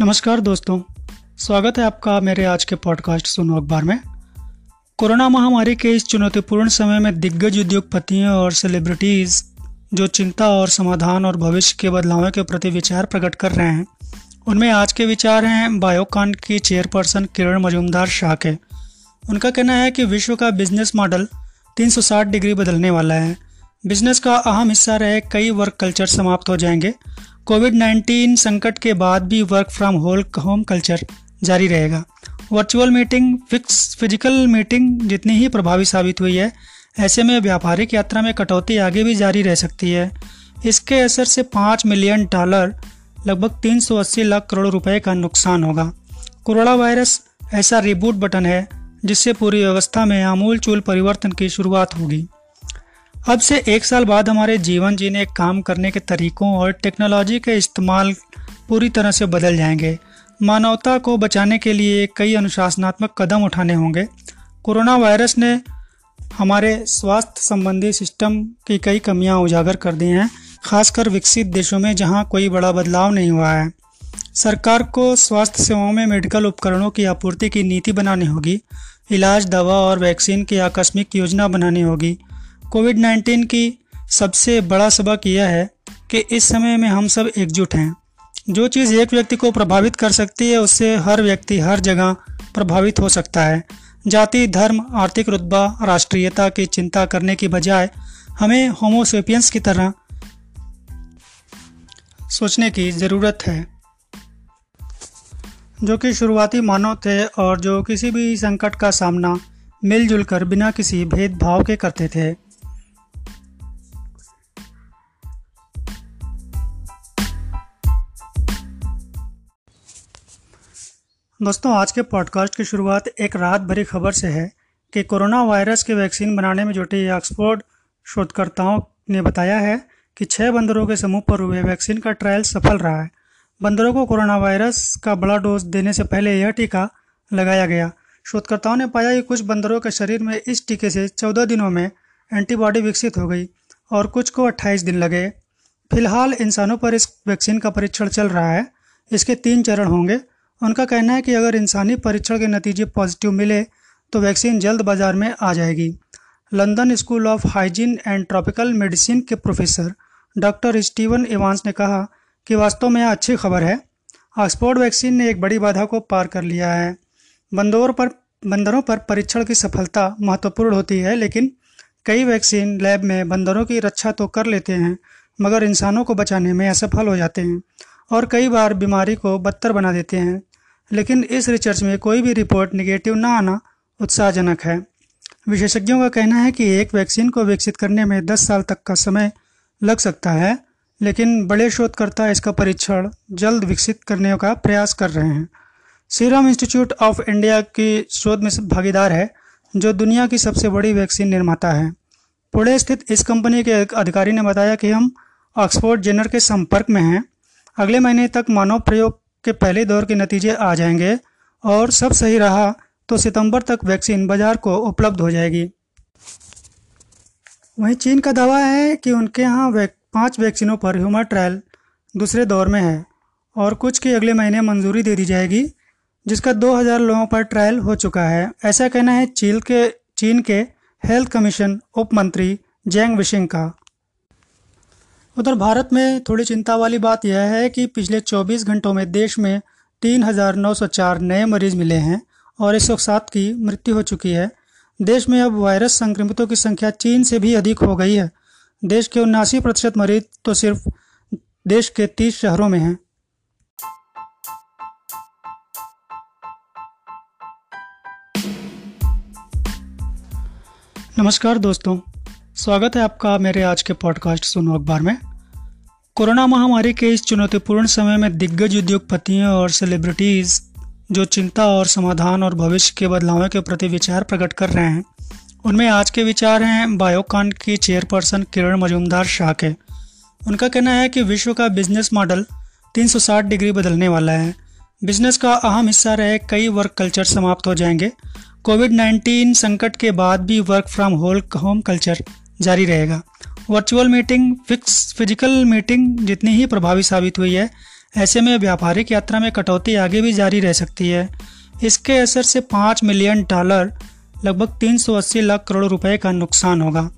नमस्कार दोस्तों, स्वागत है आपका मेरे आज के पॉडकास्ट सुनो अखबार में। कोरोना महामारी के इस चुनौतीपूर्ण समय में दिग्गज उद्योगपतियों और सेलिब्रिटीज़ जो चिंता और समाधान और भविष्य के बदलावों के प्रति विचार प्रकट कर रहे हैं, उनमें आज के विचार हैं बायोकान की चेयरपर्सन किरण मजूमदार शाह के। उनका कहना है कि विश्व का बिज़नेस मॉडल 360 डिग्री बदलने वाला है। बिज़नेस का अहम हिस्सा रहे कई वर्क कल्चर समाप्त हो जाएँगे कोविड 19 संकट के बाद भी work from whole home culture जारी रहेगा। Virtual meeting fix physical meeting जितनी ही प्रभावी साबित हुई है, ऐसे में व्यापारिक यात्रा में कटौती आगे भी जारी रह सकती है। इसके असर से पाँच मिलियन डॉलर लगभग 380 लाख करोड़ रुपए का नुकसान होगा। कोरोना वायरस ऐसा रिबूट बटन है, जिससे पूरी व्यवस्था में आमूल चूल परिवर्तन की शुरुआत होगी। अब से एक साल बाद हमारे जीवन जीने काम करने के तरीकों और टेक्नोलॉजी के इस्तेमाल पूरी तरह से बदल जाएँगे। मानवता को बचाने के लिए कई अनुशासनात्मक कदम उठाने होंगे। कोरोना वायरस ने हमारे स्वास्थ्य संबंधी सिस्टम की कई कमियाँ उजागर कर दी हैं, खासकर विकसित देशों में जहाँ कोई बड़ा बदलाव नहीं हुआ है। सरकार को स्वास्थ्य सेवाओं में मेडिकल उपकरणों की आपूर्ति की नीति बनानी होगी, इलाज, दवा और वैक्सीन की आकस्मिक योजना बनानी होगी। कोविड 19 की सबसे बड़ा सबक यह है कि इस समय में हम सब एकजुट हैं। जो चीज़ एक व्यक्ति को प्रभावित कर सकती है, उससे हर व्यक्ति, हर जगह प्रभावित हो सकता है। जाति, धर्म, आर्थिक रुतबा, राष्ट्रीयता की चिंता करने की बजाय हमें होमोसेपियंस की तरह सोचने की ज़रूरत है। जो कि शुरुआती मानव थे और जो किसी भी संकट का सामना मिलजुल कर बिना किसी भेदभाव के करते थे। दोस्तों, आज के पॉडकास्ट की शुरुआत एक रात भरी खबर से है कि कोरोना वायरस के वैक्सीन बनाने में जुटे ऑक्सफोर्ड शोधकर्ताओं ने बताया है कि छह बंदरों के समूह पर हुए वैक्सीन का ट्रायल सफल रहा है। बंदरों को कोरोना वायरस का बड़ा डोज देने से पहले यह टीका लगाया गया। शोधकर्ताओं ने पाया कि कुछ बंदरों के शरीर में इस टीके से चौदह दिनों में एंटीबॉडी विकसित हो गई और कुछ को अट्ठाईस दिन लगे। फ़िलहाल इंसानों पर इस वैक्सीन का परीक्षण चल रहा है। इसके तीन चरण होंगे। उनका कहना है कि अगर इंसानी परीक्षण के नतीजे पॉजिटिव मिले तो वैक्सीन जल्द बाज़ार में आ जाएगी। London School of Hygiene and Tropical Medicine के प्रोफेसर डॉक्टर स्टीवन इवांस ने कहा कि वास्तव में यह अच्छी खबर है। ऑक्सफोर्ड वैक्सीन ने एक बड़ी बाधा को पार कर लिया है। बंदरों पर बंदरों पर परीक्षण की सफलता महत्वपूर्ण होती है, लेकिन कई वैक्सीन लैब में बंदरों की रक्षा तो कर लेते हैं, मगर इंसानों को बचाने में असफल हो जाते हैं। और कई बार बीमारी को बदतर बना देते हैं। लेकिन इस रिसर्च में कोई भी रिपोर्ट निगेटिव ना आना उत्साहजनक है। विशेषज्ञों का कहना है कि एक वैक्सीन को विकसित करने में 10 साल तक का समय लग सकता है, लेकिन बड़े शोधकर्ता इसका परीक्षण जल्द विकसित करने का प्रयास कर रहे हैं। सीरम इंस्टीट्यूट ऑफ़ इंडिया की शोध में भागीदार है, जो दुनिया की सबसे बड़ी वैक्सीन निर्माता है। पुणे स्थित इस कंपनी के एक अधिकारी ने बताया कि हम ऑक्सफोर्ड जेनर के संपर्क में हैं। अगले महीने तक मानव प्रयोग के पहले दौर के नतीजे आ जाएँगे और सब सही रहा तो सितंबर तक वैक्सीन बाज़ार को उपलब्ध हो जाएगी। वहीं चीन का दावा है कि उनके यहाँ वैक, पाँच वैक्सीनों पर ह्यूमन ट्रायल दूसरे दौर में है और कुछ की अगले महीने मंजूरी दे दी जाएगी जिसका 2000 लोगों पर ट्रायल हो चुका है। ऐसा कहना है चीन के चीन के हेल्थ कमीशन उप मंत्री जैंग विशिंग का। उधर भारत में थोड़ी चिंता वाली बात यह है कि पिछले 24 घंटों में देश में 3,904 नए मरीज़ मिले हैं और एक की मृत्यु हो चुकी है। देश में अब वायरस संक्रमितों की संख्या चीन से भी अधिक हो गई है। देश के उन्नासी प्रतिशत मरीज़ तो सिर्फ़ देश के तीस शहरों में हैं। नमस्कार दोस्तों स्वागत है आपका मेरे आज के पॉडकास्ट सुनो अखबार में। कोरोना महामारी के इस चुनौतीपूर्ण समय में दिग्गज उद्योगपतियों और सेलिब्रिटीज़ जो चिंता और समाधान और भविष्य के बदलावों के प्रति विचार प्रकट कर रहे हैं, उनमें आज के विचार हैं बायोकान की चेयरपर्सन किरण मजूमदार शाह के। उनका कहना है कि विश्व का बिज़नेस मॉडल 360 डिग्री बदलने वाला है। बिज़नेस का अहम हिस्सा रहे कई वर्क कल्चर समाप्त हो जाएँगे। कोविड 19 संकट के बाद भी work from whole home culture जारी रहेगा। Virtual meeting, fix physical meeting जितनी ही प्रभावी साबित हुई है, ऐसे में व्यापारिक यात्रा में कटौती आगे भी जारी रह सकती है। इसके असर से पाँच मिलियन डॉलर, लगभग 380 लाख करोड़ रुपए का नुकसान होगा।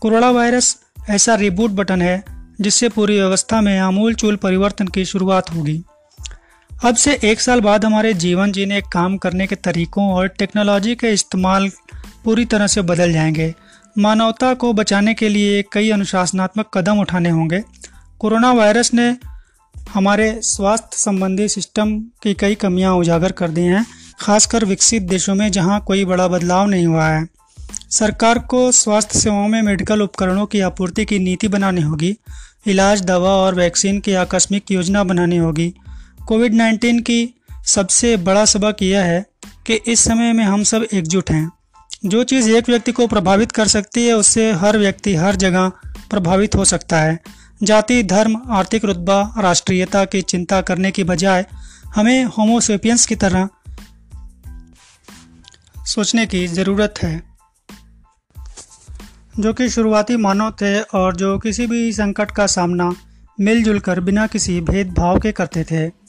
कोरोना वायरस ऐसा रिबूट बटन है, जिससे पूरी व्यवस्था में आमूल चूल परिवर्तन की शुरुआत होगी। अब से एक साल बाद हमारे जीवन जीने, काम करने के तरीकों और टेक्नोलॉजी के इस्तेमाल पूरी तरह से बदल जाएँगे। मानवता को बचाने के लिए कई अनुशासनात्मक कदम उठाने होंगे। कोरोना वायरस ने हमारे स्वास्थ्य संबंधी सिस्टम की कई कमियाँ उजागर कर दी हैं, खासकर विकसित देशों में जहाँ कोई बड़ा बदलाव नहीं हुआ है। सरकार को स्वास्थ्य सेवाओं में मेडिकल उपकरणों की आपूर्ति की नीति बनानी होगी, इलाज, दवा और वैक्सीन की आकस्मिक योजना बनानी होगी। कोविड 19 की सबसे बड़ा सबक यह है कि इस समय में हम सब एकजुट हैं। जो चीज़ एक व्यक्ति को प्रभावित कर सकती है, उससे हर व्यक्ति हर जगह प्रभावित हो सकता है। जाति, धर्म, आर्थिक रुतबा, राष्ट्रीयता की चिंता करने की बजाय हमें होमोसेपियंस की तरह सोचने की ज़रूरत है। जो कि शुरुआती मानव थे और जो किसी भी संकट का सामना मिलजुल कर बिना किसी भेदभाव के करते थे।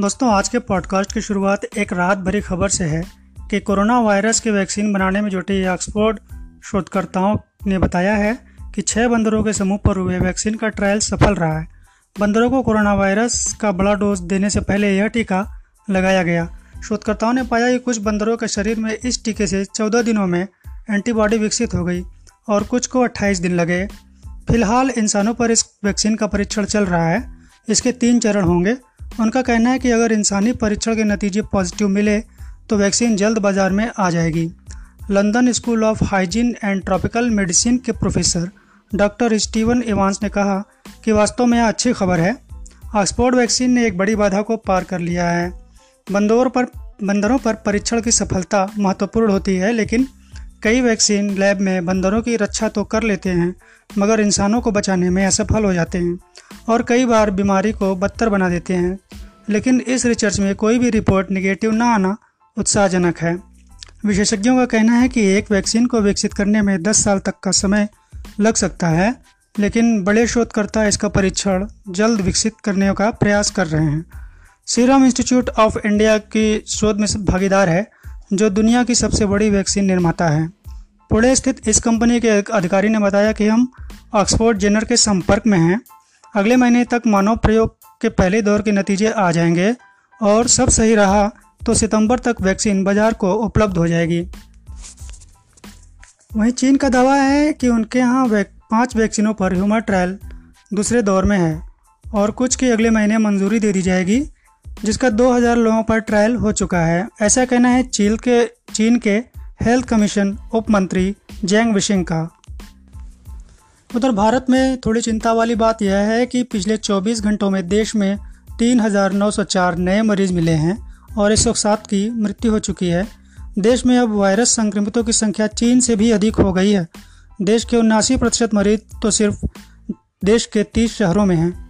दोस्तों, आज के पॉडकास्ट की शुरुआत एक राहत भरी खबर से है कि कोरोना वायरस के वैक्सीन बनाने में जुटे ऑक्सफोर्ड शोधकर्ताओं ने बताया है कि छह बंदरों के समूह पर हुए वैक्सीन का ट्रायल सफल रहा है। बंदरों को कोरोना वायरस का बड़ा डोज देने से पहले यह टीका लगाया गया। शोधकर्ताओं ने पाया कि कुछ बंदरों के शरीर में इस टीके से चौदह दिनों में एंटीबॉडी विकसित हो गई और कुछ को 28 दिन लगे। फ़िलहाल इंसानों पर इस वैक्सीन का परीक्षण चल रहा है। इसके तीन चरण होंगे। उनका कहना है कि अगर इंसानी परीक्षण के नतीजे पॉजिटिव मिले तो वैक्सीन जल्द बाज़ार में आ जाएगी। London School of Hygiene and Tropical Medicine के प्रोफेसर डॉक्टर स्टीवन इवांस ने कहा कि वास्तव में यह अच्छी खबर है। ऑक्सफोर्ड वैक्सीन ने एक बड़ी बाधा को पार कर लिया है। बंदरों पर बंदरों पर परीक्षण की सफलता महत्वपूर्ण होती है, लेकिन कई वैक्सीन लैब में बंदरों की रक्षा तो कर लेते हैं, मगर इंसानों को बचाने में असफल हो जाते हैं और कई बार बीमारी को बदतर बना देते हैं। लेकिन इस रिसर्च में कोई भी रिपोर्ट निगेटिव ना आना उत्साहजनक है। विशेषज्ञों का कहना है कि एक वैक्सीन को विकसित करने में 10 साल तक का समय लग सकता है, लेकिन बड़े शोधकर्ता इसका परीक्षण जल्द विकसित करने का प्रयास कर रहे हैं। सीरम इंस्टीट्यूट ऑफ़ इंडिया की शोध में भागीदार है। जो दुनिया की सबसे बड़ी वैक्सीन निर्माता है। पुणे स्थित इस कंपनी के एक अधिकारी ने बताया कि हम ऑक्सफोर्ड जेनर के संपर्क में हैं। अगले महीने तक मानव प्रयोग के पहले दौर के नतीजे आ जाएँगे और सब सही रहा तो सितंबर तक वैक्सीन बाज़ार को उपलब्ध हो जाएगी। वहीं चीन का दावा है कि उनके यहाँ वैक, पाँच वैक्सीनों पर ह्यूमन ट्रायल दूसरे दौर में है और कुछ की अगले महीने मंजूरी दे दी जाएगी। जिसका 2000 लोगों पर ट्रायल हो चुका है। ऐसा कहना है चीन के चीन के हेल्थ कमीशन उप मंत्री जैंग विशिंग का। उधर भारत में थोड़ी चिंता वाली बात यह है कि पिछले 24 घंटों में देश में 3,904 नए मरीज़ मिले हैं और एक की मृत्यु हो चुकी है। देश में अब वायरस संक्रमितों की संख्या चीन से भी अधिक हो गई है। देश के उन्नासी प्रतिशत मरीज़ तो सिर्फ़ देश के तीस शहरों में हैं।